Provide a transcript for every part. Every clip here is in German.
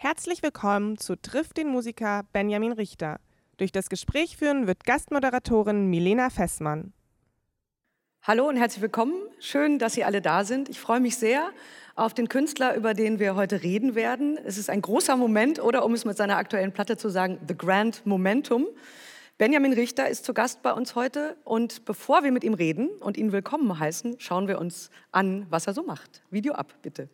Herzlich willkommen zu Triff den Musiker Benjamin Richter. Durch das Gespräch führen wird Gastmoderatorin Milena Fessmann. Hallo und herzlich willkommen. Schön, dass Sie alle da sind. Ich freue mich sehr auf den Künstler, über den wir heute reden werden. Es ist ein großer Moment oder um es mit seiner aktuellen Platte zu sagen, The Grand Momentum. Benjamin Richter ist zu Gast bei uns heute und bevor wir mit ihm reden und ihn willkommen heißen, schauen wir uns an, was er so macht. Video ab, bitte.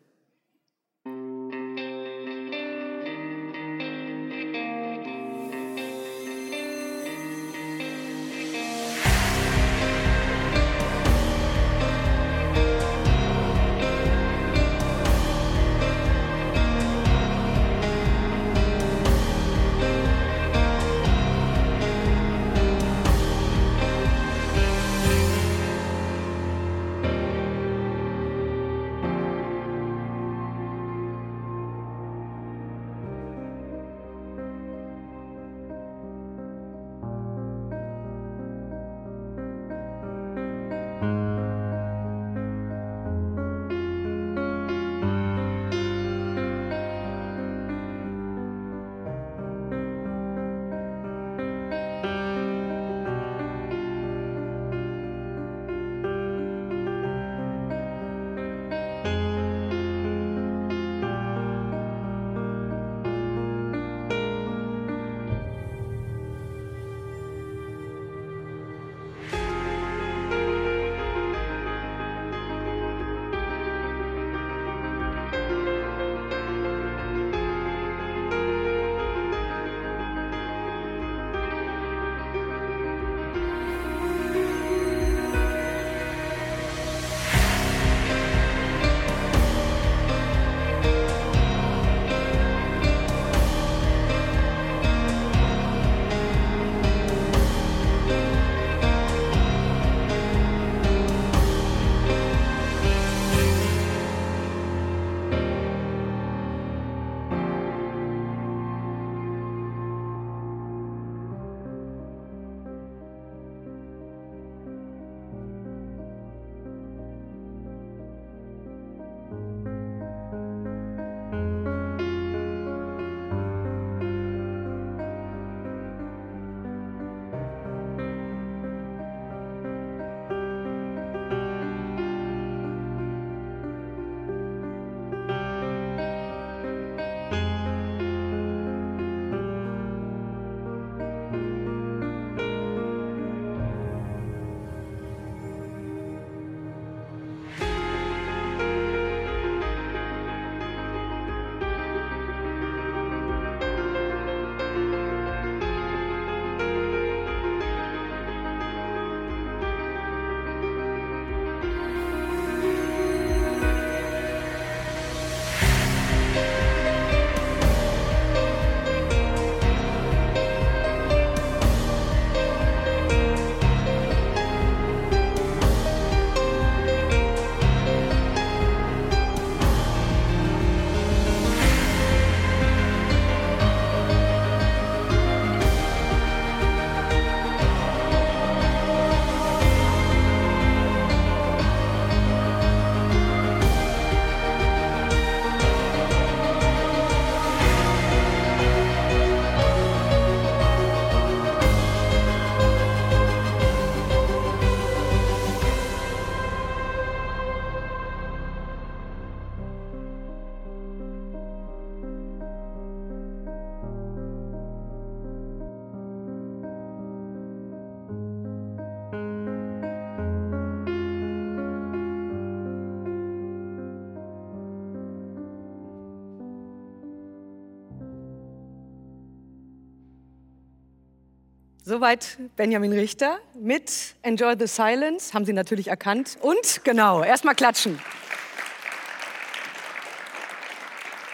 Soweit Benjamin Richter mit Enjoy the Silence, haben Sie natürlich erkannt. Und genau, erstmal klatschen.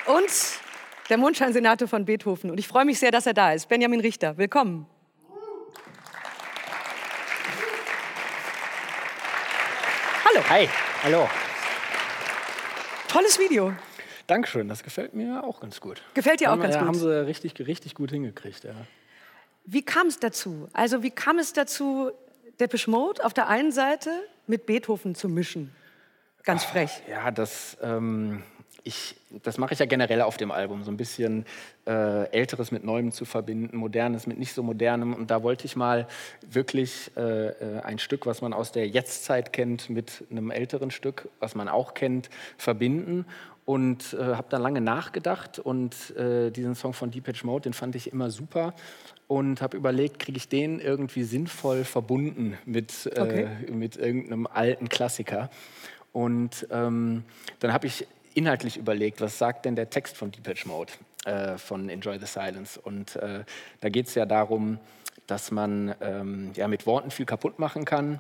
Und der Mondscheinsenator von Beethoven. Und ich freue mich sehr, dass er da ist. Benjamin Richter, willkommen. Hallo. Hi, hallo. Tolles Video. Dankeschön, das gefällt mir auch ganz gut. Gefällt dir auch haben, ganz ja, gut. Haben sie richtig, richtig gut hingekriegt, ja. Wie kam es dazu? Also wie kam es dazu, Depeche Mode auf der einen Seite mit Beethoven zu mischen? Ganz frech. Ja, das ähm, ich, das mache ich ja generell auf dem Album, so ein bisschen äh, Älteres mit Neuem zu verbinden, Modernes mit nicht so Modernem. Und da wollte ich mal wirklich äh, äh, ein Stück, was man aus der Jetztzeit kennt, mit einem älteren Stück, was man auch kennt, verbinden. Und äh, habe dann lange nachgedacht und äh, diesen Song von Depeche Mode, den fand ich immer super und habe überlegt, kriege ich den irgendwie sinnvoll verbunden mit, äh, okay. mit irgendeinem alten Klassiker. Und ähm, dann habe ich inhaltlich überlegt, was sagt denn der Text von Depeche Mode, äh, von Enjoy the Silence. Und äh, da geht es ja darum, dass man ähm, ja, mit Worten viel kaputt machen kann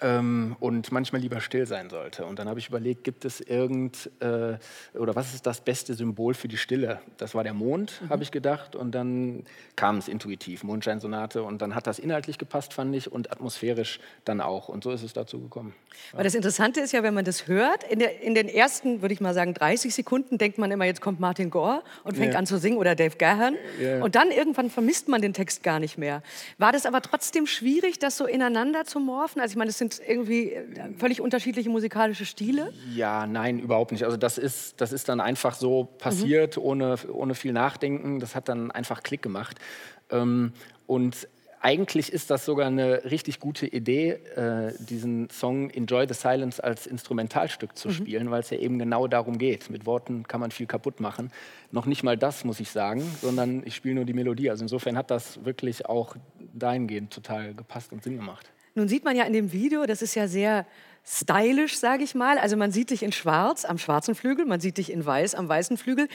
ähm, und manchmal lieber still sein sollte. Und dann habe ich überlegt, gibt es irgend äh, oder was ist das beste Symbol für die Stille? Das war der Mond, mhm. habe ich gedacht. Und dann kam es intuitiv, Mondscheinsonate. Und dann hat das inhaltlich gepasst, fand ich, und atmosphärisch dann auch. Und so ist es dazu gekommen. Weil das Interessante ist ja, wenn man das hört, in, der, in den ersten, würde ich mal sagen, 30 Sekunden denkt man immer, jetzt kommt Martin Gore und fängt yeah. an zu singen oder Dave Gahan. Yeah. Und dann irgendwann vermisst man den Text gar nicht mehr. War das aber trotzdem schwierig, das so ineinander zu morphen? Also ich meine, sind irgendwie äh, völlig unterschiedliche musikalische Stile? Ja, nein, überhaupt nicht. Also das ist, das ist dann einfach so passiert, mhm. ohne, ohne viel Nachdenken. Das hat dann einfach Klick gemacht. Ähm, und eigentlich ist das sogar eine richtig gute Idee, äh, diesen Song Enjoy the Silence als Instrumentalstück zu mhm. spielen, weil es ja eben genau darum geht. Mit Worten kann man viel kaputt machen. Noch nicht mal das, muss ich sagen, sondern ich spiele nur die Melodie. Also insofern hat das wirklich auch dahingehend total gepasst und Sinn gemacht. Nun sieht man ja in dem Video, das ist ja sehr stylisch, sage ich mal. Also man sieht dich in Schwarz am schwarzen Flügel, man sieht dich in Weiß am weißen Flügel.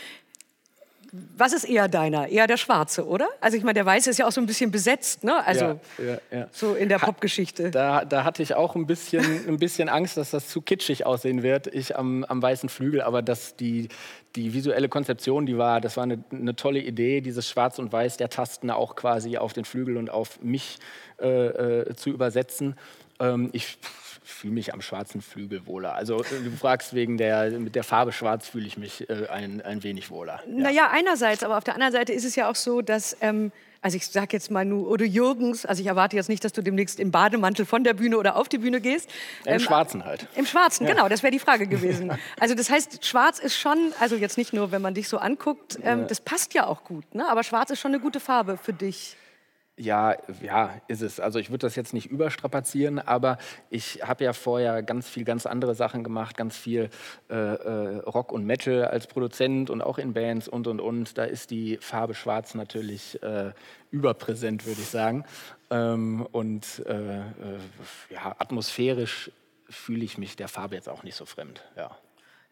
Was ist eher deiner? Eher der Schwarze, oder? Also ich meine, der Weiße ist ja auch so ein bisschen besetzt, ne? Also ja, ja, ja. so in der Popgeschichte. Da, da hatte ich auch ein bisschen, ein bisschen Angst, dass das zu kitschig aussehen wird, ich am, am weißen Flügel. Aber dass die, die visuelle Konzeption, die war, das war eine, eine tolle Idee, dieses Schwarz und Weiß der Tasten auch quasi auf den Flügel und auf mich äh, äh, zu übersetzen. Ähm, ich fühle mich am schwarzen Flügel wohler. Also äh, du fragst wegen der, mit der Farbe schwarz fühle ich mich äh, ein, ein wenig wohler. Ja. Naja, einerseits, aber auf der anderen Seite ist es ja auch so, dass... Ähm, also ich sage jetzt mal nur, oder Jürgens, also ich erwarte jetzt nicht, dass du demnächst im Bademantel von der Bühne oder auf die Bühne gehst. Im ähm, Schwarzen halt. Im Schwarzen, ja. genau, das wäre die Frage gewesen. Also das heißt, Schwarz ist schon, also jetzt nicht nur, wenn man dich so anguckt, ähm, das passt ja auch gut, ne? aber Schwarz ist schon eine gute Farbe für dich. Ja, ja, ist es. Also ich würde das jetzt nicht überstrapazieren, aber ich habe ja vorher ganz viel, ganz andere Sachen gemacht, ganz viel äh, äh, Rock und Metal als Produzent und auch in Bands und und und. Da ist die Farbe Schwarz natürlich äh, überpräsent, würde ich sagen. Ähm, und äh, äh, ja, atmosphärisch fühle ich mich der Farbe jetzt auch nicht so fremd. Ja.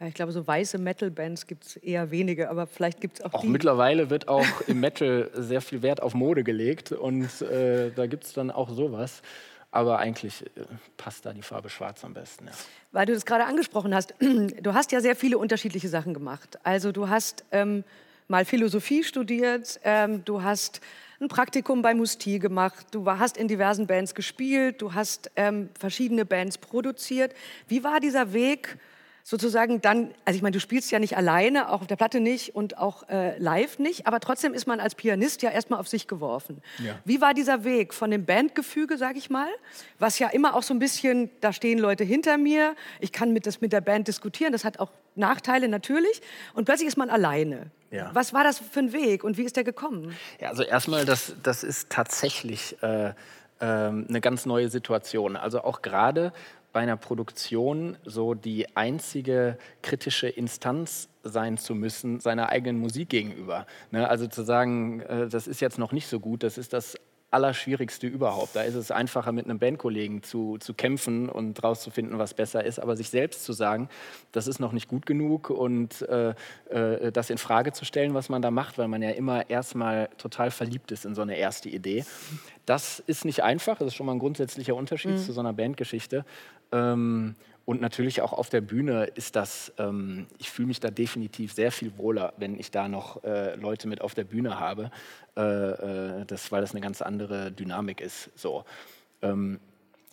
Ja, ich glaube, so weiße Metal-Bands gibt es eher wenige, aber vielleicht gibt es auch, auch die. mittlerweile wird auch im Metal sehr viel Wert auf Mode gelegt und äh, da gibt es dann auch sowas. Aber eigentlich äh, passt da die Farbe Schwarz am besten. Ja. Weil du das gerade angesprochen hast, du hast ja sehr viele unterschiedliche Sachen gemacht. Also du hast ähm, mal Philosophie studiert, ähm, du hast ein Praktikum bei Musti gemacht, du hast in diversen Bands gespielt, du hast ähm, verschiedene Bands produziert. Wie war dieser Weg? Sozusagen dann, also ich meine, du spielst ja nicht alleine, auch auf der Platte nicht und auch äh, live nicht, aber trotzdem ist man als Pianist ja erstmal auf sich geworfen. Ja. Wie war dieser Weg von dem Bandgefüge, sage ich mal, was ja immer auch so ein bisschen, da stehen Leute hinter mir, ich kann mit, das mit der Band diskutieren, das hat auch Nachteile natürlich, und plötzlich ist man alleine. Ja. Was war das für ein Weg und wie ist der gekommen? Ja, also erstmal, das, das ist tatsächlich äh, ähm, eine ganz neue Situation. Also auch gerade bei einer Produktion so die einzige kritische Instanz sein zu müssen seiner eigenen Musik gegenüber. Ne? Also zu sagen, äh, das ist jetzt noch nicht so gut, das ist das Allerschwierigste überhaupt. Da ist es einfacher, mit einem Bandkollegen zu, zu kämpfen und rauszufinden, was besser ist. Aber sich selbst zu sagen, das ist noch nicht gut genug und äh, äh, das in Frage zu stellen, was man da macht, weil man ja immer erstmal total verliebt ist in so eine erste Idee. Das ist nicht einfach. Das ist schon mal ein grundsätzlicher Unterschied mhm. zu so einer Bandgeschichte. Ähm, und natürlich auch auf der Bühne ist das, ähm, ich fühle mich da definitiv sehr viel wohler, wenn ich da noch äh, Leute mit auf der Bühne habe, äh, äh, das, weil das eine ganz andere Dynamik ist. So. Ähm,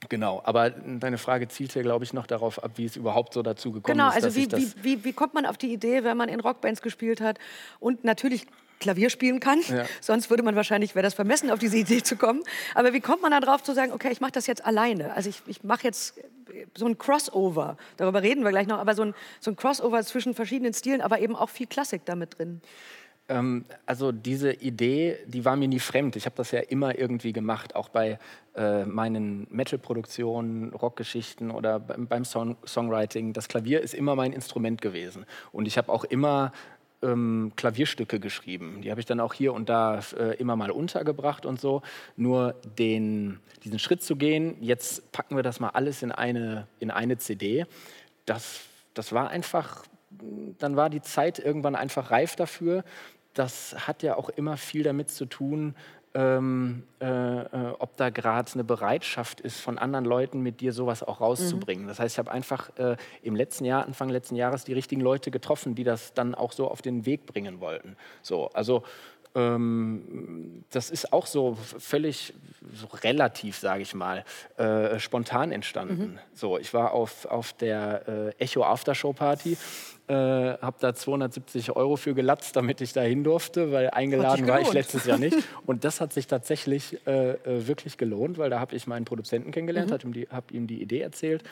Genau, aber deine Frage zielt ja, glaube ich, noch darauf ab, wie es überhaupt so dazu gekommen genau, ist. Genau, also wie, wie, wie, wie kommt man auf die Idee, wenn man in Rockbands gespielt hat und natürlich Klavier spielen kann. Ja. Sonst würde man wahrscheinlich, wäre das vermessen, auf diese Idee zu kommen. Aber wie kommt man dann drauf zu sagen, okay, ich mache das jetzt alleine? Also ich, ich mache jetzt so ein Crossover, darüber reden wir gleich noch, aber so ein, so ein Crossover zwischen verschiedenen Stilen, aber eben auch viel Klassik damit drin. Ähm, also diese Idee, die war mir nie fremd. Ich habe das ja immer irgendwie gemacht, auch bei äh, meinen Metal-Produktionen, Rockgeschichten oder beim, beim Song Songwriting. Das Klavier ist immer mein Instrument gewesen. Und ich habe auch immer ähm, Klavierstücke geschrieben. Die habe ich dann auch hier und da äh, immer mal untergebracht und so. Nur den, diesen Schritt zu gehen, jetzt packen wir das mal alles in eine, in eine CD, das, das war einfach, dann war die Zeit irgendwann einfach reif dafür das hat ja auch immer viel damit zu tun, ähm, äh, äh, ob da gerade eine Bereitschaft ist, von anderen Leuten mit dir sowas auch rauszubringen. Mhm. Das heißt, ich habe einfach äh, im letzten Jahr, Anfang letzten Jahres, die richtigen Leute getroffen, die das dann auch so auf den Weg bringen wollten. So, also ähm, das ist auch so völlig so relativ, sage ich mal, äh, spontan entstanden. Mhm. So, ich war auf, auf der äh, Echo Aftershow Party äh, habe da 270 Euro für gelatzt, damit ich da hin durfte, weil eingeladen war ich letztes Jahr nicht. Und das hat sich tatsächlich äh, äh wirklich gelohnt, weil da habe ich meinen Produzenten kennengelernt, mhm. habe ihm die Idee erzählt.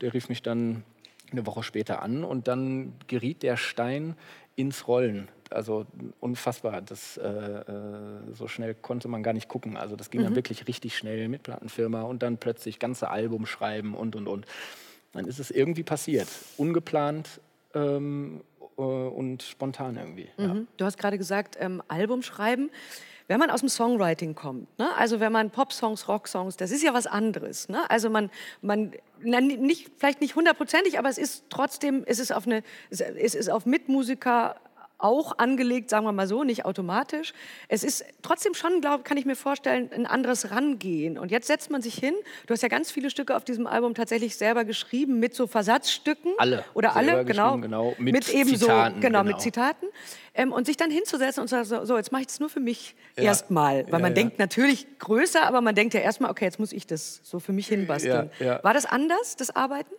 Der rief mich dann eine Woche später an und dann geriet der Stein ins Rollen. Also unfassbar. Das, äh, äh, so schnell konnte man gar nicht gucken. Also das ging mhm. dann wirklich richtig schnell mit Plattenfirma und dann plötzlich ganze Album schreiben und und und. Dann ist es irgendwie passiert. Ungeplant, ähm, äh, und spontan irgendwie. Mhm. Ja. Du hast gerade gesagt, ähm, Album schreiben. Wenn man aus dem Songwriting kommt, ne? also wenn man Pop-Songs, Rock-Songs, das ist ja was anderes. Ne? Also man, man na, nicht, vielleicht nicht hundertprozentig, aber es ist trotzdem, es ist auf, eine, es ist auf Mitmusiker auch angelegt, sagen wir mal so, nicht automatisch. Es ist trotzdem schon, glaube kann ich mir vorstellen, ein anderes Rangehen. Und jetzt setzt man sich hin. Du hast ja ganz viele Stücke auf diesem Album tatsächlich selber geschrieben mit so Versatzstücken. Alle. Oder alle, genau. genau. Mit, mit eben Zitaten, so, genau, genau, mit Zitaten. Ähm, und sich dann hinzusetzen und zu sagen, so, jetzt mache ich es nur für mich ja. erstmal. Weil ja, man ja. denkt natürlich größer, aber man denkt ja erstmal, okay, jetzt muss ich das so für mich hinbasteln. War das anders, das Arbeiten?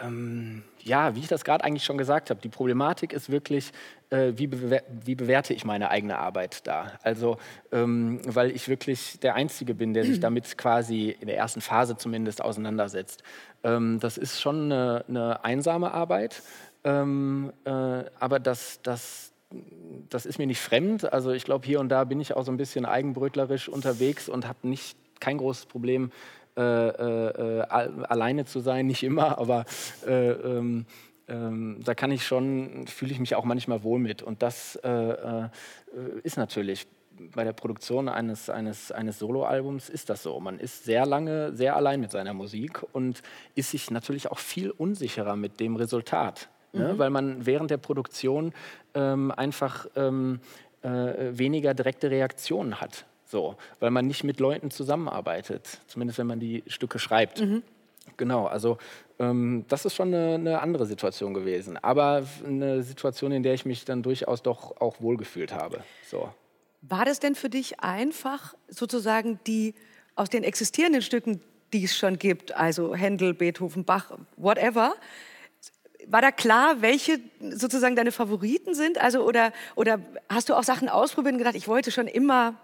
Ähm, ja, wie ich das gerade eigentlich schon gesagt habe, die Problematik ist wirklich, äh, wie, bewer wie, bewerte ich meine eigene Arbeit da? Also, ähm, weil ich wirklich der Einzige bin, der sich damit quasi in der ersten Phase zumindest auseinandersetzt. Ähm, das ist schon eine, eine einsame Arbeit, ähm, äh, aber das, das, das ist mir nicht fremd. Also ich glaube, hier und da bin ich auch so ein bisschen eigenbrötlerisch unterwegs und habe nicht kein großes Problem äh, äh, alleine zu sein, nicht immer, aber äh, ähm, ähm, da kann ich schon, fühle ich mich auch manchmal wohl mit. Und das äh, äh, ist natürlich bei der Produktion eines, eines, eines Soloalbums ist das so. Man ist sehr lange sehr allein mit seiner Musik und ist sich natürlich auch viel unsicherer mit dem Resultat. Ne? Mhm. Ne? Weil man während der Produktion ähm, einfach ähm, äh, weniger direkte Reaktionen hat. So, weil man nicht mit Leuten zusammenarbeitet, zumindest wenn man die Stücke schreibt. Mhm. Genau, also ähm, das ist schon eine, eine, andere Situation gewesen, aber eine Situation, in der ich mich dann durchaus doch auch wohlgefühlt habe. So. War das denn für dich einfach, sozusagen die aus den existierenden Stücken, die es schon gibt, also Händel, Beethoven, Bach, whatever, war da klar, welche sozusagen deine Favoriten sind? Also oder, oder hast du auch Sachen ausprobiert und gedacht, ich wollte schon immer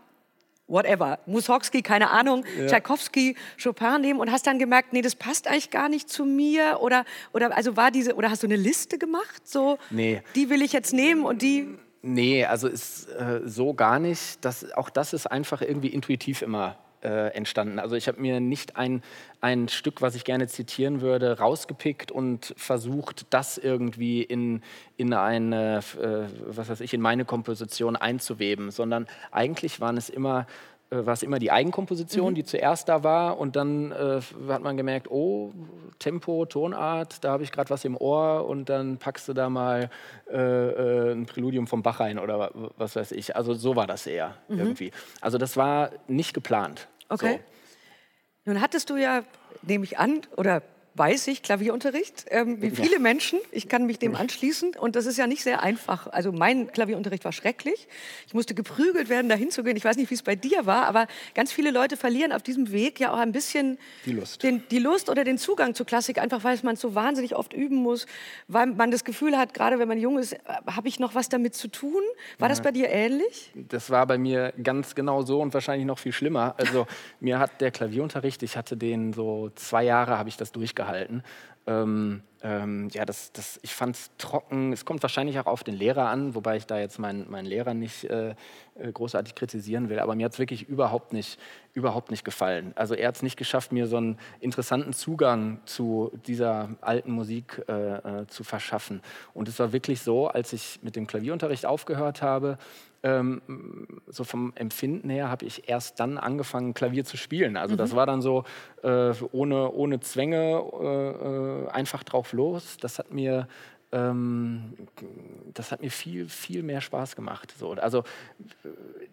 whatever, Mussorgsky, keine Ahnung, ja. Tchaikovsky, Chopin nehmen und hast dann gemerkt, nee, das passt eigentlich gar nicht zu mir oder oder also war diese oder hast du eine Liste gemacht, so nee. die will ich jetzt nehmen und die Nee, also ist äh, so gar nicht. Das, auch das ist einfach irgendwie intuitiv immer äh, entstanden. Also ich habe mir nicht ein, ein Stück, was ich gerne zitieren würde, rausgepickt und versucht, das irgendwie in, in eine, äh, was weiß ich, in meine Komposition einzuweben, sondern eigentlich waren es immer äh, war es immer die Eigenkomposition, mhm. die zuerst da war. Und dann äh, hat man gemerkt, oh, Tempo, Tonart, da habe ich gerade was im Ohr. Und dann packst du da mal äh, äh, ein Präludium vom Bach rein oder was weiß ich. Also so war das eher mhm. irgendwie. Also das war nicht geplant. Okay. So. Nun hattest du ja, nehme ich an, oder weiß ich, Klavierunterricht, ähm, wie viele Menschen. Ich kann mich dem anschließen und das ist ja nicht sehr einfach. Also mein Klavierunterricht war schrecklich. Ich musste geprügelt werden, dahin zu gehen. Ich weiß nicht, wie es bei dir war, aber ganz viele Leute verlieren auf diesem Weg ja auch ein bisschen die Lust, den, die Lust oder den Zugang zur Klassik, einfach weil man so wahnsinnig oft üben muss, weil man das Gefühl hat, gerade wenn man jung ist, äh, habe ich noch was damit zu tun. War ja. das bei dir ähnlich? Das war bei mir ganz genau so und wahrscheinlich noch viel schlimmer. Also mir hat der Klavierunterricht, ich hatte den so zwei Jahre, habe ich das durchgehalten gehalten. Ähm, ähm, ja, das, das, ich fand es trocken. Es kommt wahrscheinlich auch auf den Lehrer an, wobei ich da jetzt meinen, meinen Lehrer nicht äh, äh großartig kritisieren will. Aber mir hat es wirklich überhaupt nicht, überhaupt nicht gefallen. Also er hat es nicht geschafft, mir so einen interessanten Zugang zu dieser alten Musik äh, äh, zu verschaffen. Und es war wirklich so, als ich mit dem Klavierunterricht aufgehört habe, ähm, so vom Empfinden her habe ich erst dann angefangen, Klavier zu spielen. Also mhm. das war dann so äh, ohne, ohne Zwänge, äh, einfach drauf los. Das hat mir ähm, das hat mir viel, viel mehr Spaß gemacht. So, also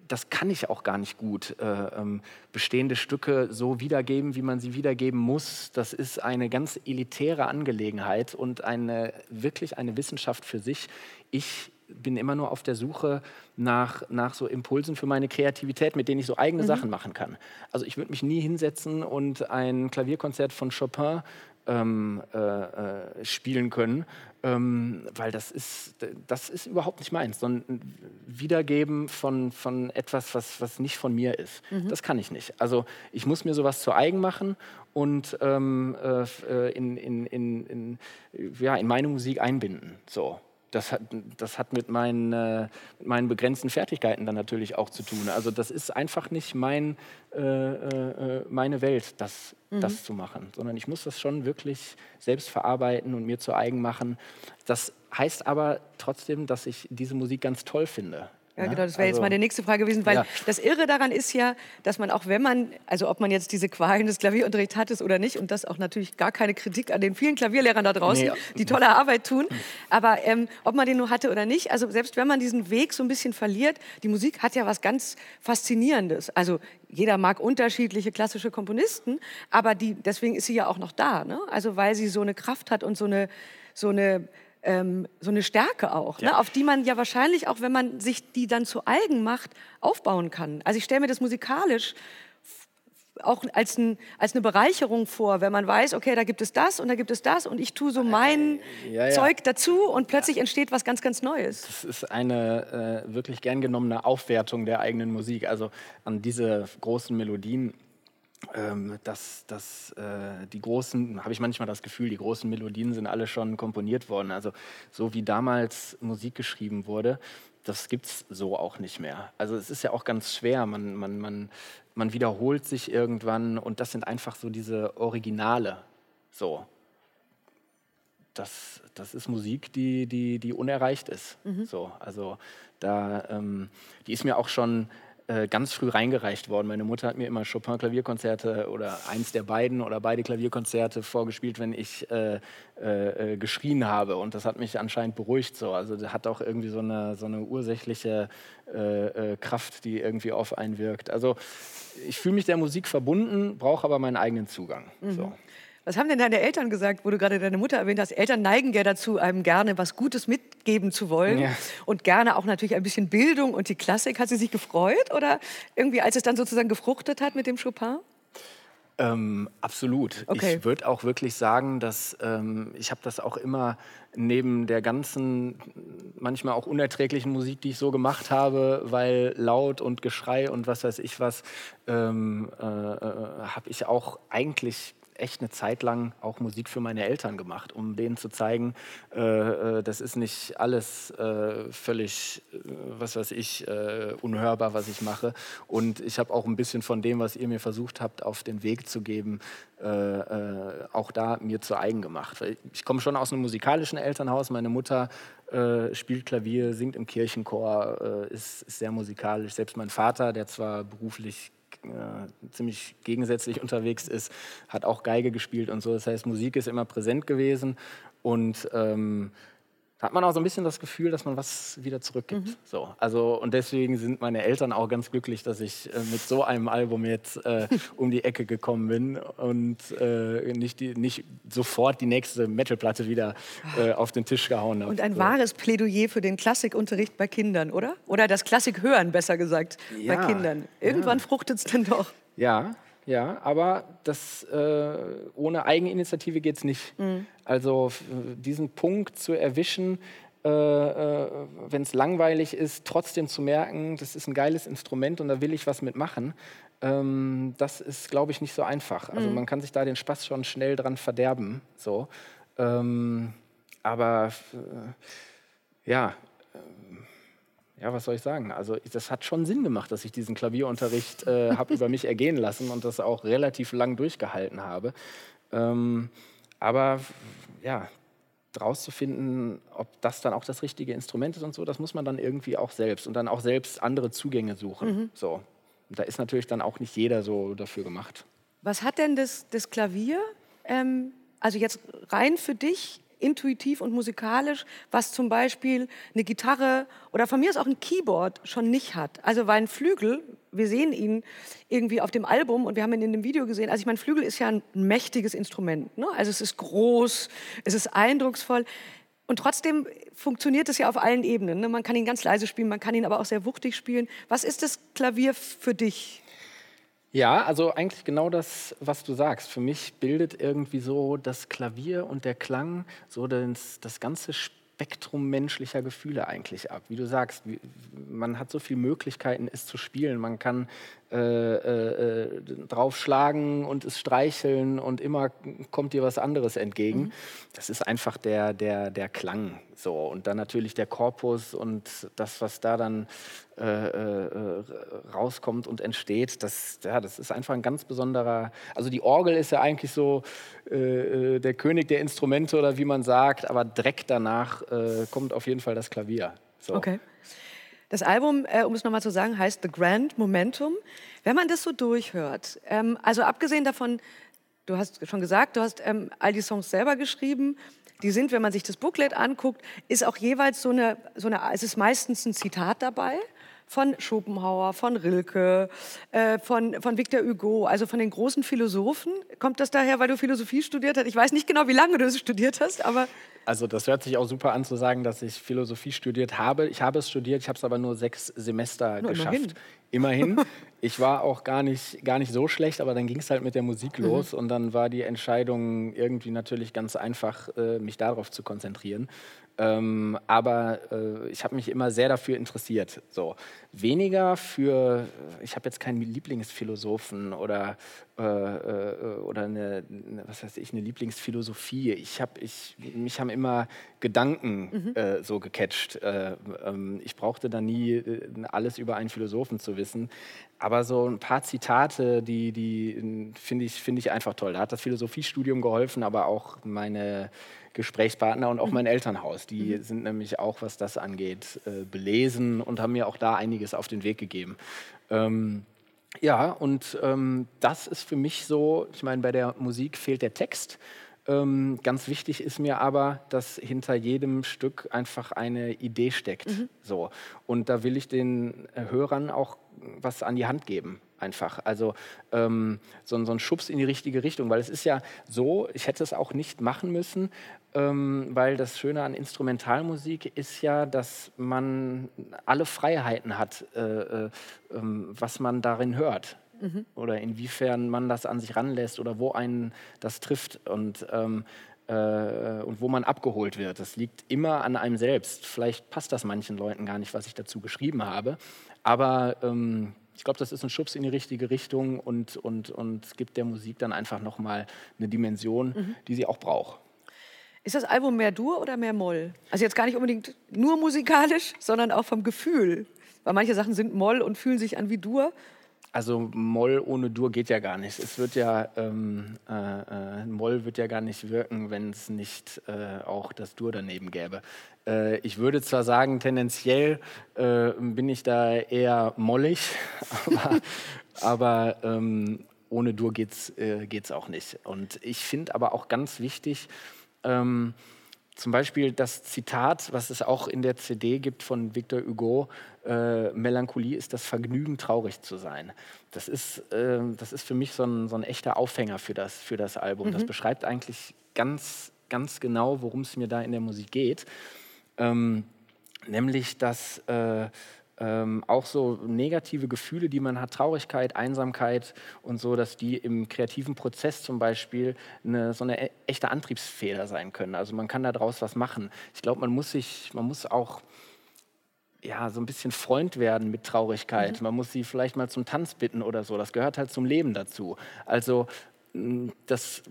das kann ich auch gar nicht gut. Äh, ähm, bestehende Stücke so wiedergeben, wie man sie wiedergeben muss, das ist eine ganz elitäre Angelegenheit und eine, wirklich eine Wissenschaft für sich. Ich bin immer nur auf der Suche nach, nach so Impulsen für meine Kreativität, mit denen ich so eigene mhm. Sachen machen kann. Also ich würde mich nie hinsetzen und ein Klavierkonzert von Chopin ähm, äh, äh, spielen können, ähm, weil das ist, das ist überhaupt nicht meins, sondern Wiedergeben von, von etwas, was, was nicht von mir ist. Mhm. Das kann ich nicht. Also ich muss mir sowas zu eigen machen und ähm, äh, in, in, in, in, ja, in meine Musik einbinden. So das hat, das hat mit, meinen, äh, mit meinen begrenzten Fertigkeiten dann natürlich auch zu tun. Also das ist einfach nicht mein, äh, äh, meine Welt, das, mhm. das zu machen, sondern ich muss das schon wirklich selbst verarbeiten und mir zu eigen machen. Das heißt aber trotzdem, dass ich diese Musik ganz toll finde. Ja, genau, das wäre also, jetzt meine nächste Frage gewesen, weil ja. das Irre daran ist ja, dass man auch wenn man, also ob man jetzt diese Qualen des Klavierunterrichts hat oder nicht, und das auch natürlich gar keine Kritik an den vielen Klavierlehrern da draußen, nee. die tolle Arbeit tun, aber ähm, ob man den nur hatte oder nicht, also selbst wenn man diesen Weg so ein bisschen verliert, die Musik hat ja was ganz Faszinierendes. Also jeder mag unterschiedliche klassische Komponisten, aber die, deswegen ist sie ja auch noch da, ne? also weil sie so eine Kraft hat und so eine, so eine ähm, so eine Stärke auch, ne, ja. ne, auf die man ja wahrscheinlich auch, wenn man sich die dann zu eigen macht, aufbauen kann. Also ich stelle mir das musikalisch auch als, ein, als eine Bereicherung vor, wenn man weiß, okay, da gibt es das und da gibt es das und ich tue so mein ja, ja. Zeug dazu und plötzlich entsteht was ganz, ganz Neues. Das ist eine äh, wirklich gern genommene Aufwertung der eigenen Musik. Also an diese großen Melodien ähm, dass, dass äh, die großen, habe ich manchmal das Gefühl, die großen Melodien sind alle schon komponiert worden. Also so wie damals Musik geschrieben wurde, das gibt es so auch nicht mehr. Also es ist ja auch ganz schwer, man, man, man, man wiederholt sich irgendwann und das sind einfach so diese Originale. So. Das, das ist Musik, die, die, die unerreicht ist. Mhm. So, also da, ähm, die ist mir auch schon äh, ganz früh reingereicht worden. Meine Mutter hat mir immer Chopin-Klavierkonzerte oder eins der beiden oder beide Klavierkonzerte vorgespielt, wenn ich äh, äh, äh, geschrien habe. Und das hat mich anscheinend beruhigt so. Also hat auch irgendwie so eine, so eine ursächliche äh, Kraft, die irgendwie auf einen wirkt. Also ich fühle mich der Musik verbunden, brauche aber meinen eigenen Zugang. Mhm. So. Was haben denn deine Eltern gesagt, wo du gerade deine Mutter erwähnt hast? Eltern neigen ja dazu, einem gerne was Gutes mitgeben zu wollen ja. und gerne auch natürlich ein bisschen Bildung und die Klassik. Hat sie sich gefreut oder irgendwie, als es dann sozusagen gefruchtet hat mit dem Chopin? Ähm, absolut. Okay. Ich würde auch wirklich sagen, dass ähm, ich habe das auch immer neben der ganzen, manchmal auch unerträglichen Musik, die ich so gemacht habe, weil laut und Geschrei und was weiß ich was, ähm, äh, äh, habe ich auch eigentlich echt eine Zeit lang auch Musik für meine Eltern gemacht, um denen zu zeigen, äh, äh, das ist nicht alles äh, völlig, äh, was weiß ich, äh, unhörbar, was ich mache. Und ich habe auch ein bisschen von dem, was ihr mir versucht habt, auf den Weg zu geben, äh, auch da mir zu eigen gemacht. Ich komme schon aus einem musikalischen Elternhaus. Meine Mutter spielt Klavier, singt im Kirchenchor, ist, ist sehr musikalisch. Selbst mein Vater, der zwar beruflich äh, ziemlich gegensätzlich unterwegs ist, hat auch Geige gespielt und so. Das heißt, Musik ist immer präsent gewesen und ähm, Da hat man auch so ein bisschen das Gefühl, dass man was wieder zurückgibt. Mhm. So, also, und deswegen sind meine Eltern auch ganz glücklich, dass ich äh, mit so einem Album jetzt äh, um die Ecke gekommen bin und äh, nicht, die, nicht sofort die nächste Metalplatte wieder äh, auf den Tisch gehauen habe. Und ein so. wahres Plädoyer für den Klassikunterricht bei Kindern, oder? Oder das Klassikhören, besser gesagt, ja, bei Kindern. Irgendwann ja. fruchtet es dann doch. Ja, ja, aber das, äh, ohne Eigeninitiative geht es nicht. Mhm. Also diesen Punkt zu erwischen, äh, äh, wenn es langweilig ist, trotzdem zu merken, das ist ein geiles Instrument und da will ich was mitmachen, ähm, das ist, glaube ich, nicht so einfach. Also mhm. man kann sich da den Spaß schon schnell dran verderben. So. Ähm, aber äh, ja, ja, was soll ich sagen? Also das hat schon Sinn gemacht, dass ich diesen Klavierunterricht äh, habe über mich ergehen lassen und das auch relativ lang durchgehalten habe. Ähm, aber ja, draus zu finden, ob das dann auch das richtige Instrument ist und so, das muss man dann irgendwie auch selbst und dann auch selbst andere Zugänge suchen. Mhm. So. Und da ist natürlich dann auch nicht jeder so dafür gemacht. Was hat denn das, das Klavier, ähm, also jetzt rein für dich intuitiv und musikalisch, was zum Beispiel eine Gitarre oder von mir aus auch ein Keyboard schon nicht hat. Also weil ein Flügel, wir sehen ihn irgendwie auf dem Album und wir haben ihn in dem Video gesehen. Also ich meine, Flügel ist ja ein mächtiges Instrument. Ne? Also es ist groß, es ist eindrucksvoll. Und trotzdem funktioniert es ja auf allen Ebenen. Ne? Man kann ihn ganz leise spielen, man kann ihn aber auch sehr wuchtig spielen. Was ist das Klavier für dich? Ja, also eigentlich genau das, was du sagst. Für mich bildet irgendwie so das Klavier und der Klang so das, das ganze Spektrum menschlicher Gefühle eigentlich ab. Wie du sagst, man hat so viele Möglichkeiten, es zu spielen. Man kann äh, äh, äh, draufschlagen und es streicheln und immer kommt dir was anderes entgegen. Mhm. Das ist einfach der, der, der Klang. So. Und dann natürlich der Korpus und das, was da dann äh, äh, rauskommt und entsteht, das, ja, das ist einfach ein ganz besonderer. Also die Orgel ist ja eigentlich so äh, der König der Instrumente oder wie man sagt, aber direkt danach kommt auf jeden Fall das Klavier. So. Okay. Das Album, äh, um es nochmal zu sagen, heißt The Grand Momentum. Wenn man das so durchhört, ähm, also abgesehen davon, du hast schon gesagt, du hast ähm, all die Songs selber geschrieben. Die sind, wenn man sich das Booklet anguckt, ist auch jeweils so eine, so eine es ist meistens ein Zitat dabei von Schopenhauer, von Rilke, äh, von, von Victor Hugo, also von den großen Philosophen. Kommt das daher, weil du Philosophie studiert hast? Ich weiß nicht genau, wie lange du es studiert hast, aber... Also das hört sich auch super an zu sagen, dass ich Philosophie studiert habe. Ich habe es studiert, ich habe es aber nur sechs Semester nur geschafft. Immerhin. immerhin. Ich war auch gar nicht, gar nicht so schlecht, aber dann ging es halt mit der Musik mhm. los mhm. und dann war die Entscheidung irgendwie natürlich ganz einfach, äh, mich darauf zu konzentrieren. Ähm, aber äh, ich habe mich immer sehr dafür interessiert. So. Weniger für, ich habe jetzt keinen Lieblingsphilosophen oder, äh, äh, oder eine, was weiß ich, eine Lieblingsphilosophie. Ich hab, ich, mich haben immer Gedanken mhm. Äh, so gecatcht. Äh, ähm, ich brauchte da nie äh, alles über einen Philosophen zu wissen. Aber so ein paar Zitate, die, die finde ich, find ich einfach toll. Da hat das Philosophiestudium geholfen, aber auch meine Gesprächspartner und auch mhm. mein Elternhaus. Die mhm. sind nämlich auch, was das angeht, äh, belesen und haben mir auch da einiges auf den Weg gegeben. Ähm, ja, und ähm, das ist für mich so, ich meine, bei der Musik fehlt der Text. Ähm, ganz wichtig ist mir aber, dass hinter jedem Stück einfach eine Idee steckt. Mhm. So. Und da will ich den Hörern auch was an die Hand geben einfach. Also ähm, so, so ein Schubs in die richtige Richtung, weil es ist ja so, ich hätte es auch nicht machen müssen, ähm, weil das Schöne an Instrumentalmusik ist ja, dass man alle Freiheiten hat, äh, äh, ähm, was man darin hört. Mhm. Oder inwiefern man das an sich ranlässt oder wo einen das trifft und, ähm, äh, und wo man abgeholt wird. Das liegt immer an einem selbst. Vielleicht passt das manchen Leuten gar nicht, was ich dazu geschrieben habe. Aber ähm, ich glaube, das ist ein Schubs in die richtige Richtung und, und, und gibt der Musik dann einfach nochmal eine Dimension, mhm. die sie auch braucht. Ist das Album mehr Dur oder mehr Moll? Also jetzt gar nicht unbedingt nur musikalisch, sondern auch vom Gefühl. Weil manche Sachen sind Moll und fühlen sich an wie Dur. Also Moll ohne Dur geht ja gar nicht. Es wird ja ähm, äh, äh Moll wird ja gar nicht wirken, wenn es nicht äh, auch das Dur daneben gäbe. Äh, ich würde zwar sagen, tendenziell äh, bin ich da eher mollig, aber, aber ähm, ohne Dur geht's äh, geht's auch nicht. Und ich finde aber auch ganz wichtig ähm, zum Beispiel das Zitat, was es auch in der CD gibt von Victor Hugo, äh, Melancholie ist das Vergnügen, traurig zu sein. Das ist, äh, das ist für mich so ein, so ein echter Aufhänger für das, für das Album. Mhm. Das beschreibt eigentlich ganz, ganz genau, worum es mir da in der Musik geht. Ähm, nämlich, dass äh, ähm, auch so negative Gefühle, die man hat, Traurigkeit, Einsamkeit und so, dass die im kreativen Prozess zum Beispiel eine, so eine e-, echte Antriebsfeder sein können. Also man kann daraus was machen. Ich glaube, man muss sich, man muss auch ja, so ein bisschen Freund werden mit Traurigkeit. Mhm. Man muss sie vielleicht mal zum Tanz bitten oder so. Das gehört halt zum Leben dazu. Also das,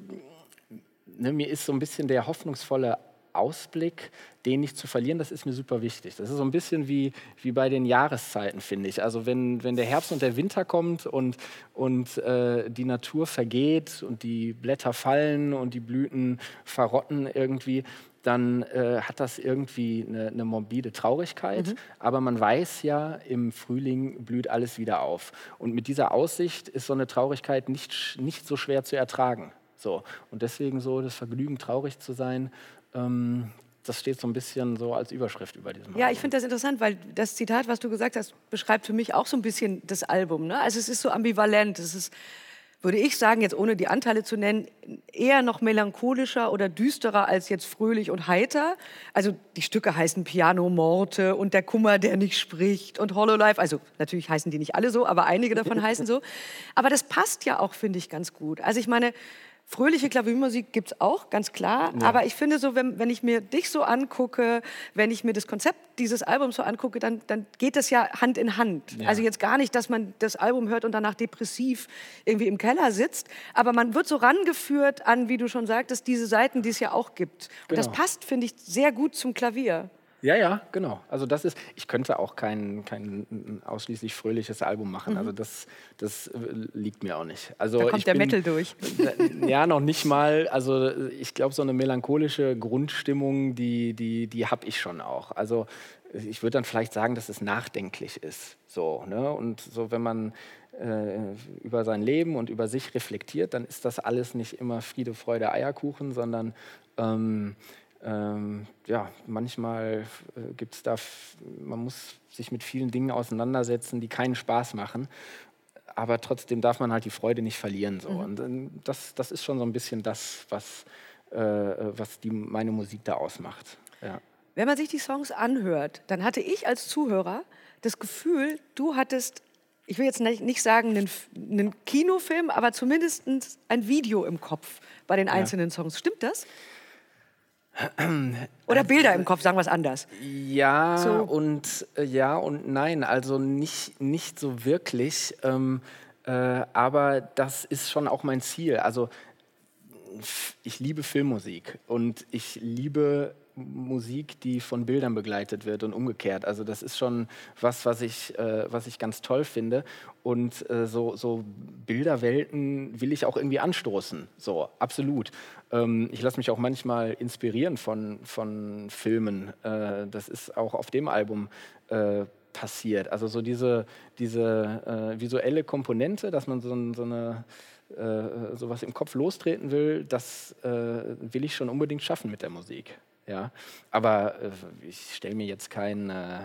ne, mir ist so ein bisschen der hoffnungsvolle Ausblick, den nicht zu verlieren, das ist mir super wichtig. Das ist so ein bisschen wie, wie bei den Jahreszeiten, finde ich. Also wenn, wenn der Herbst und der Winter kommt und, und äh, die Natur vergeht und die Blätter fallen und die Blüten verrotten irgendwie, dann äh, hat das irgendwie eine, eine morbide Traurigkeit. Mhm. Aber man weiß ja, im Frühling blüht alles wieder auf. Und mit dieser Aussicht ist so eine Traurigkeit nicht, nicht so schwer zu ertragen. So. Und deswegen so das Vergnügen, traurig zu sein, ähm, das steht so ein bisschen so als Überschrift über diesem Ja, Album. ich finde das interessant, weil das Zitat, was du gesagt hast, beschreibt für mich auch so ein bisschen das Album. Ne? Also es ist so ambivalent. Es ist, würde ich sagen, jetzt ohne die Anteile zu nennen, eher noch melancholischer oder düsterer als jetzt fröhlich und heiter. Also die Stücke heißen Piano Morte und Der Kummer, der nicht spricht und Hololive. Also natürlich heißen die nicht alle so, aber einige davon heißen so. Aber das passt ja auch, finde ich, ganz gut. Also ich meine, Fröhliche Klaviermusik gibt es auch, ganz klar. Ja. Aber ich finde so, wenn, wenn ich mir dich so angucke, wenn ich mir das Konzept dieses Albums so angucke, dann, dann geht das ja Hand in Hand. Ja. Also jetzt gar nicht, dass man das Album hört und danach depressiv irgendwie im Keller sitzt. Aber man wird so rangeführt an, wie du schon sagtest, diese Seiten, die es ja auch gibt. Und genau. das passt, finde ich, sehr gut zum Klavier. Ja, ja, genau. Also das ist, ich könnte auch kein, kein ausschließlich fröhliches Album machen. Mhm. Also das, das äh, liegt mir auch nicht. Also da kommt der bin, Metal durch. Ja, noch nicht mal. Also ich glaube, so eine melancholische Grundstimmung, die, die, die habe ich schon auch. Also ich würde dann vielleicht sagen, dass es nachdenklich ist. So, ne? Und so, wenn man äh, über sein Leben und über sich reflektiert, dann ist das alles nicht immer Friede, Freude, Eierkuchen, sondern ähm, ähm, ja, manchmal äh, gibt es da, man muss sich mit vielen Dingen auseinandersetzen, die keinen Spaß machen. Aber trotzdem darf man halt die Freude nicht verlieren. So. Mhm. Und das, das ist schon so ein bisschen das, was, äh, was die, meine Musik da ausmacht. Ja. Wenn man sich die Songs anhört, dann hatte ich als Zuhörer das Gefühl, du hattest, ich will jetzt nicht sagen einen, einen Kinofilm, aber zumindest ein Video im Kopf bei den einzelnen ja. Songs. Stimmt das? Oder Bilder im Kopf, sagen wir es anders. Ja so. und äh, ja und nein, also nicht, nicht so wirklich. Ähm, äh, aber das ist schon auch mein Ziel. Also ich liebe Filmmusik und ich liebe Musik, die von Bildern begleitet wird und umgekehrt. Also das ist schon was, was ich, äh, was ich ganz toll finde. Und äh, so, so Bilderwelten will ich auch irgendwie anstoßen. So, absolut. Ähm, ich lasse mich auch manchmal inspirieren von, von Filmen. Äh, das ist auch auf dem Album äh, passiert. Also so diese, diese äh, visuelle Komponente, dass man so, so eine äh, sowas im Kopf lostreten will, das will ich schon unbedingt schaffen mit der Musik. Ja, aber äh, ich stelle mir jetzt kein, äh, äh,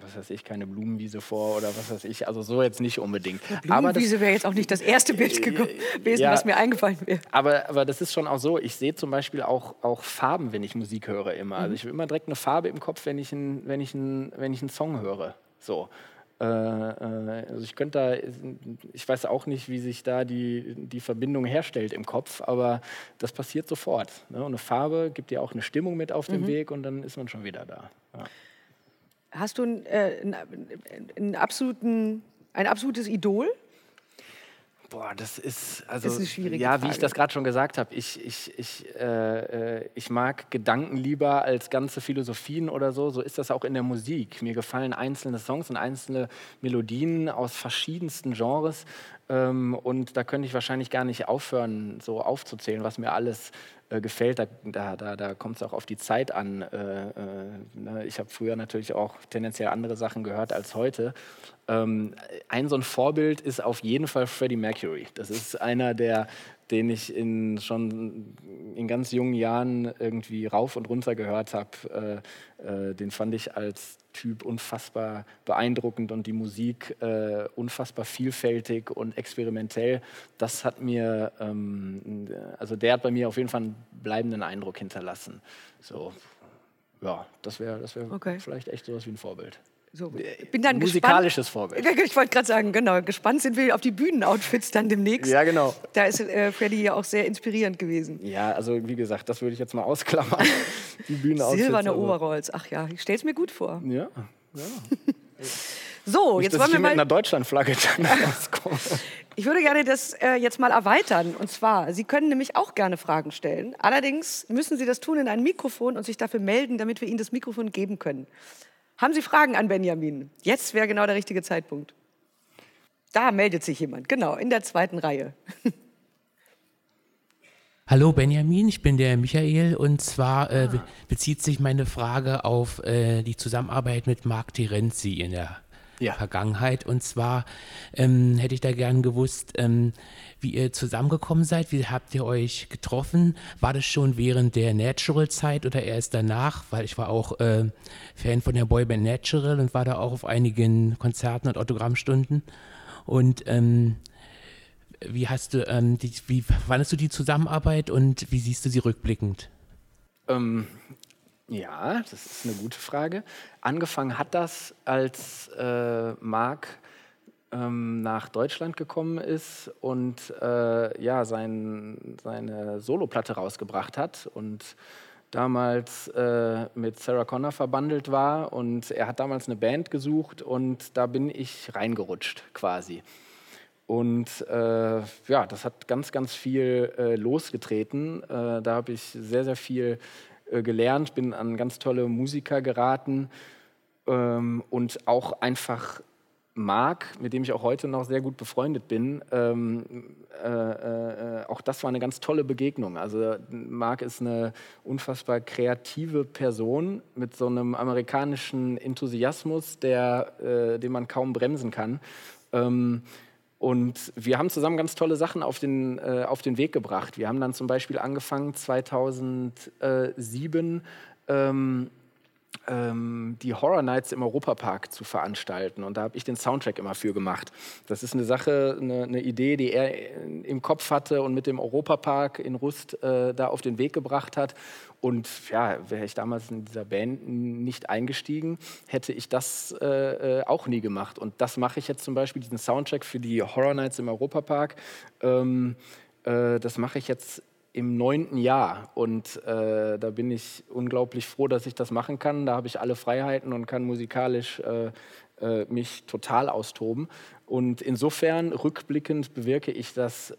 was weiß ich, keine Blumenwiese vor oder was weiß ich. Also so jetzt nicht unbedingt. Blumenwiese wäre jetzt auch nicht das erste Bild äh, gewesen, ja, was mir eingefallen wäre. Aber, aber das ist schon auch so. Ich sehe zum Beispiel auch, auch Farben, wenn ich Musik höre immer. Also mhm. ich habe immer direkt eine Farbe im Kopf, wenn ich, ein, wenn ich, ein, wenn ich einen Song höre. So. Äh, äh, also ich könnte da, ich weiß auch nicht, wie sich da die, die Verbindung herstellt im Kopf, aber das passiert sofort. Ne? Und eine Farbe gibt ja auch eine Stimmung mit auf dem mhm. Weg und dann ist man schon wieder da. Ja. Hast du einen, äh, einen, einen absoluten, ein absolutes Idol? Boah, das ist also ist eine schwierige ja, Frage. wie ich das gerade schon gesagt habe. Ich, ich, ich, äh, äh, ich mag Gedanken lieber als ganze Philosophien oder so. So ist das auch in der Musik. Mir gefallen einzelne Songs und einzelne Melodien aus verschiedensten Genres. Ähm, und da könnte ich wahrscheinlich gar nicht aufhören, so aufzuzählen, was mir alles äh, gefällt. Da, da, da, da kommt es auch auf die Zeit an. Äh, äh, ne? Ich habe früher natürlich auch tendenziell andere Sachen gehört als heute. Ähm, ein so ein Vorbild ist auf jeden Fall Freddie Mercury. Das ist einer der, den ich in, schon in ganz jungen Jahren irgendwie rauf und runter gehört habe, äh, äh, den fand ich als Typ unfassbar beeindruckend und die Musik äh, unfassbar vielfältig und experimentell. Das hat mir, ähm, also der hat bei mir auf jeden Fall einen bleibenden Eindruck hinterlassen. So, ja, das wäre das wär okay. vielleicht echt sowas wie ein Vorbild. So, bin dann Musikalisches gespannt. Vorbild. Ich wollte gerade sagen, genau. Gespannt sind wir auf die Bühnenoutfits dann demnächst. Ja, genau. Da ist äh, Freddy ja auch sehr inspirierend gewesen. Ja, also wie gesagt, das würde ich jetzt mal ausklammern. die Bühnenoutfits. Silberne Overalls. Ach ja, ich stelle es mir gut vor. Ja, ja. so, Nicht, jetzt wollen wir mal mit einer Deutschlandflagge dann rauskommen. Ich würde gerne das äh, jetzt mal erweitern. Und zwar, Sie können nämlich auch gerne Fragen stellen. Allerdings müssen Sie das tun in ein Mikrofon und sich dafür melden, damit wir Ihnen das Mikrofon geben können. Haben Sie Fragen an Benjamin? Jetzt wäre genau der richtige Zeitpunkt. Da meldet sich jemand, genau, in der zweiten Reihe. Hallo Benjamin, ich bin der Michael und zwar äh, bezieht sich meine Frage auf äh, die Zusammenarbeit mit Marc Terenzi in der ja. Vergangenheit. Und zwar ähm, hätte ich da gern gewusst, ähm, wie ihr zusammengekommen seid. Wie habt ihr euch getroffen? War das schon während der Natural-Zeit oder erst danach? Weil ich war auch äh, Fan von der Boyband Natural und war da auch auf einigen Konzerten und Autogrammstunden. Und ähm, wie hast du, ähm, die, wie fandest du die Zusammenarbeit und wie siehst du sie rückblickend? Ähm, ja, das ist eine gute Frage. Angefangen hat das, als äh, Marc ähm, nach Deutschland gekommen ist und äh, ja, sein, seine Soloplatte rausgebracht hat und damals äh, mit Sarah Connor verbandelt war und er hat damals eine Band gesucht und da bin ich reingerutscht quasi. Und äh, ja, das hat ganz, ganz viel äh, losgetreten. Äh, da habe ich sehr, sehr viel äh, gelernt, bin an ganz tolle Musiker geraten ähm, und auch einfach Marc, mit dem ich auch heute noch sehr gut befreundet bin, ähm, äh, äh, auch das war eine ganz tolle Begegnung. Also Marc ist eine unfassbar kreative Person mit so einem amerikanischen Enthusiasmus, der, äh, den man kaum bremsen kann. Ähm, und wir haben zusammen ganz tolle Sachen auf den, äh, auf den Weg gebracht. Wir haben dann zum Beispiel angefangen 2007 ähm, ähm, die Horror Nights im Europapark zu veranstalten. Und da habe ich den Soundtrack immer für gemacht. Das ist eine Sache, eine, eine Idee, die er im Kopf hatte und mit dem Europapark in Rust äh, da auf den Weg gebracht hat. Und ja, wäre ich damals in dieser Band nicht eingestiegen, hätte ich das äh, äh, auch nie gemacht. Und das mache ich jetzt zum Beispiel, diesen Soundtrack für die Horror Nights im Europapark. Ähm, äh, das mache ich jetzt im neunten Jahr. Und äh, da bin ich unglaublich froh, dass ich das machen kann. Da habe ich alle Freiheiten und kann musikalisch äh, äh, mich total austoben. Und insofern, rückblickend, bewirke ich das, ich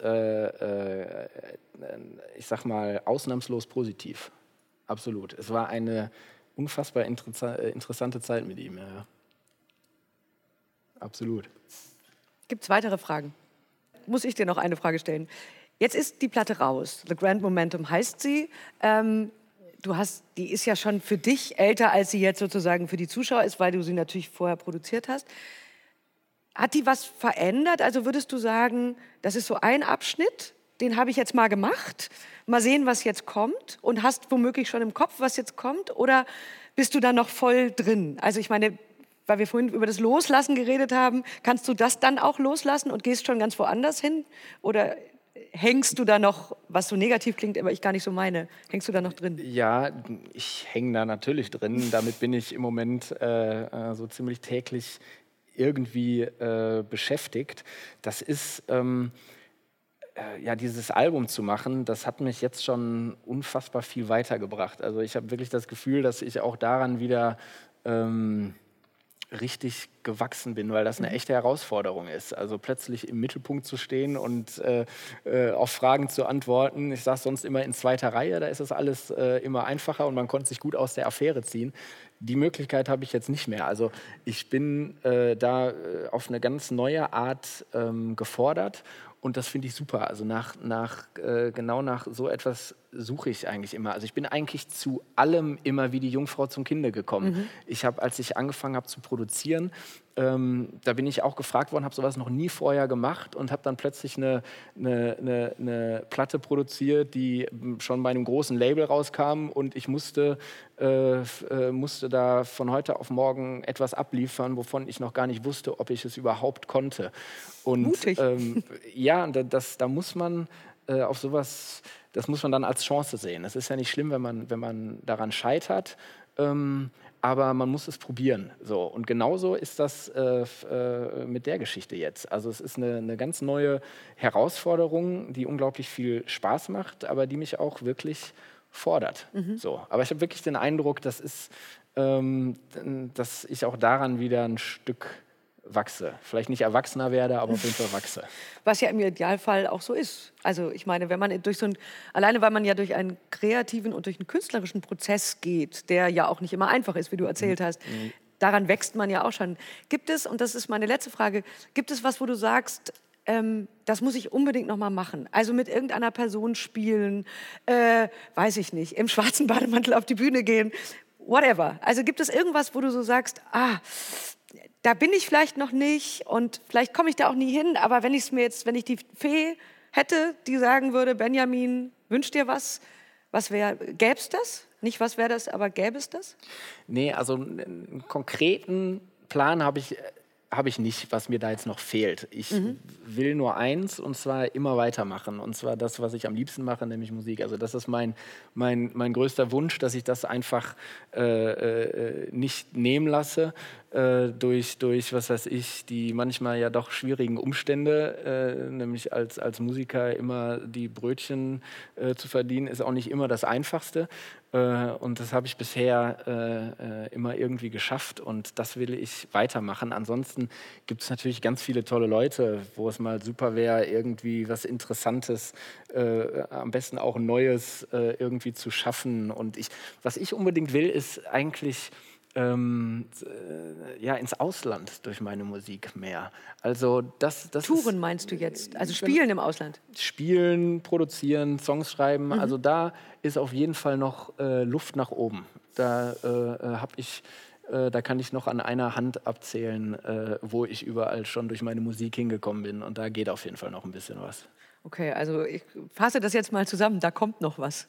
sag mal, ausnahmslos positiv. Absolut. Es war eine unfassbar äh, interessante Zeit mit ihm. Ja. Absolut. Gibt es weitere Fragen? Muss ich dir noch eine Frage stellen? Jetzt ist die Platte raus. The Grand Momentum heißt sie. Ähm, du hast, die ist ja schon für dich älter, als sie jetzt sozusagen für die Zuschauer ist, weil du sie natürlich vorher produziert hast. Hat die was verändert? Also würdest du sagen, das ist so ein Abschnitt den habe ich jetzt mal gemacht, mal sehen, was jetzt kommt und hast womöglich schon im Kopf, was jetzt kommt oder bist du da noch voll drin? Also ich meine, weil wir vorhin über das Loslassen geredet haben, kannst du das dann auch loslassen und gehst schon ganz woanders hin oder hängst du da noch, was so negativ klingt, aber ich gar nicht so meine, hängst du da noch drin? Ja, ich hänge da natürlich drin. Damit bin ich im Moment äh, äh, so ziemlich täglich irgendwie äh, beschäftigt. Das ist ähm, äh, ja, dieses Album zu machen, das hat mich jetzt schon unfassbar viel weitergebracht. Also ich habe wirklich das Gefühl, dass ich auch daran wieder ähm, richtig gewachsen bin, weil das eine mhm. echte Herausforderung ist. Also plötzlich im Mittelpunkt zu stehen und äh, äh, auf Fragen zu antworten. Ich saß sonst immer in zweiter Reihe, da ist das alles äh, immer einfacher und man konnte sich gut aus der Affäre ziehen. Die Möglichkeit habe ich jetzt nicht mehr. Also ich bin äh, da auf eine ganz neue Art ähm, gefordert und das finde ich super. Also nach, nach, äh, genau nach so etwas suche ich eigentlich immer. Also ich bin eigentlich zu allem immer wie die Jungfrau zum Kinde gekommen. Mhm. Ich habe, als ich angefangen habe zu produzieren, ähm, da bin ich auch gefragt worden, habe sowas noch nie vorher gemacht und habe dann plötzlich eine, eine, eine, eine, Platte produziert, die schon bei einem großen Label rauskam und ich musste, äh, äh, musste da von heute auf morgen etwas abliefern, wovon ich noch gar nicht wusste, ob ich es überhaupt konnte. Und Mutig. Ähm, ja, das, da muss man äh, auf sowas, das muss man dann als Chance sehen. Es ist ja nicht schlimm, wenn man, wenn man daran scheitert. Ähm, aber man muss es probieren. So. Und genauso ist das äh, äh, mit der Geschichte jetzt. Also es ist eine, eine, ganz neue Herausforderung, die unglaublich viel Spaß macht, aber die mich auch wirklich fordert. Mhm. So. Aber ich habe wirklich den Eindruck, das ist, ähm, dass ich auch daran wieder ein Stück wachse. Vielleicht nicht erwachsener werde, aber auf jeden Fall wachse. Was ja im Idealfall auch so ist. Also ich meine, wenn man durch so ein, alleine weil man ja durch einen kreativen und durch einen künstlerischen Prozess geht, der ja auch nicht immer einfach ist, wie du erzählt mhm. hast, mhm. daran wächst man ja auch schon. Gibt es, und das ist meine letzte Frage, gibt es was, wo du sagst, ähm, das muss ich unbedingt noch mal machen. Also mit irgendeiner Person spielen, äh, weiß ich nicht, im schwarzen Bademantel auf die Bühne gehen, whatever. Also gibt es irgendwas, wo du so sagst, ah, da bin ich vielleicht noch nicht und vielleicht komme ich da auch nie hin, aber wenn ich es mir jetzt, wenn ich die Fee hätte, die sagen würde, Benjamin, wünsch dir was, was wäre, gäbe es das? Nicht was wäre das, aber gäbe es das? Nee, also einen konkreten Plan habe ich habe ich nicht, was mir da jetzt noch fehlt. Ich mhm. will nur eins und zwar immer weitermachen. Und zwar das, was ich am liebsten mache, nämlich Musik. Also das ist mein, mein, mein größter Wunsch, dass ich das einfach äh, äh, nicht nehmen lasse äh, durch, durch, was weiß ich, die manchmal ja doch schwierigen Umstände, äh, nämlich als, als Musiker immer die Brötchen äh, zu verdienen, ist auch nicht immer das Einfachste. Äh, und das habe ich bisher immer irgendwie geschafft und das will ich weitermachen. Ansonsten gibt es natürlich ganz viele tolle Leute, wo es mal super wäre, irgendwie was Interessantes, am besten auch Neues irgendwie zu schaffen. Und ich, was ich unbedingt will, ist eigentlich ähm, äh, ja, ins Ausland durch meine Musik mehr. Also das, das Touren meinst du jetzt? Also spielen im Ausland? Spielen, produzieren, Songs schreiben. Mhm. Also da ist auf jeden Fall noch äh, Luft nach oben. Da äh, äh habe ich äh, da kann ich noch an einer Hand abzählen, äh, wo ich überall schon durch meine Musik hingekommen bin. Und da geht auf jeden Fall noch ein bisschen was. Okay, also ich fasse das jetzt mal zusammen. Da kommt noch was.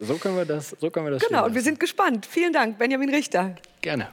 So können wir das, so können wir das Genau, und wir sind gespannt. Vielen Dank, Benjamin Richter. Gerne.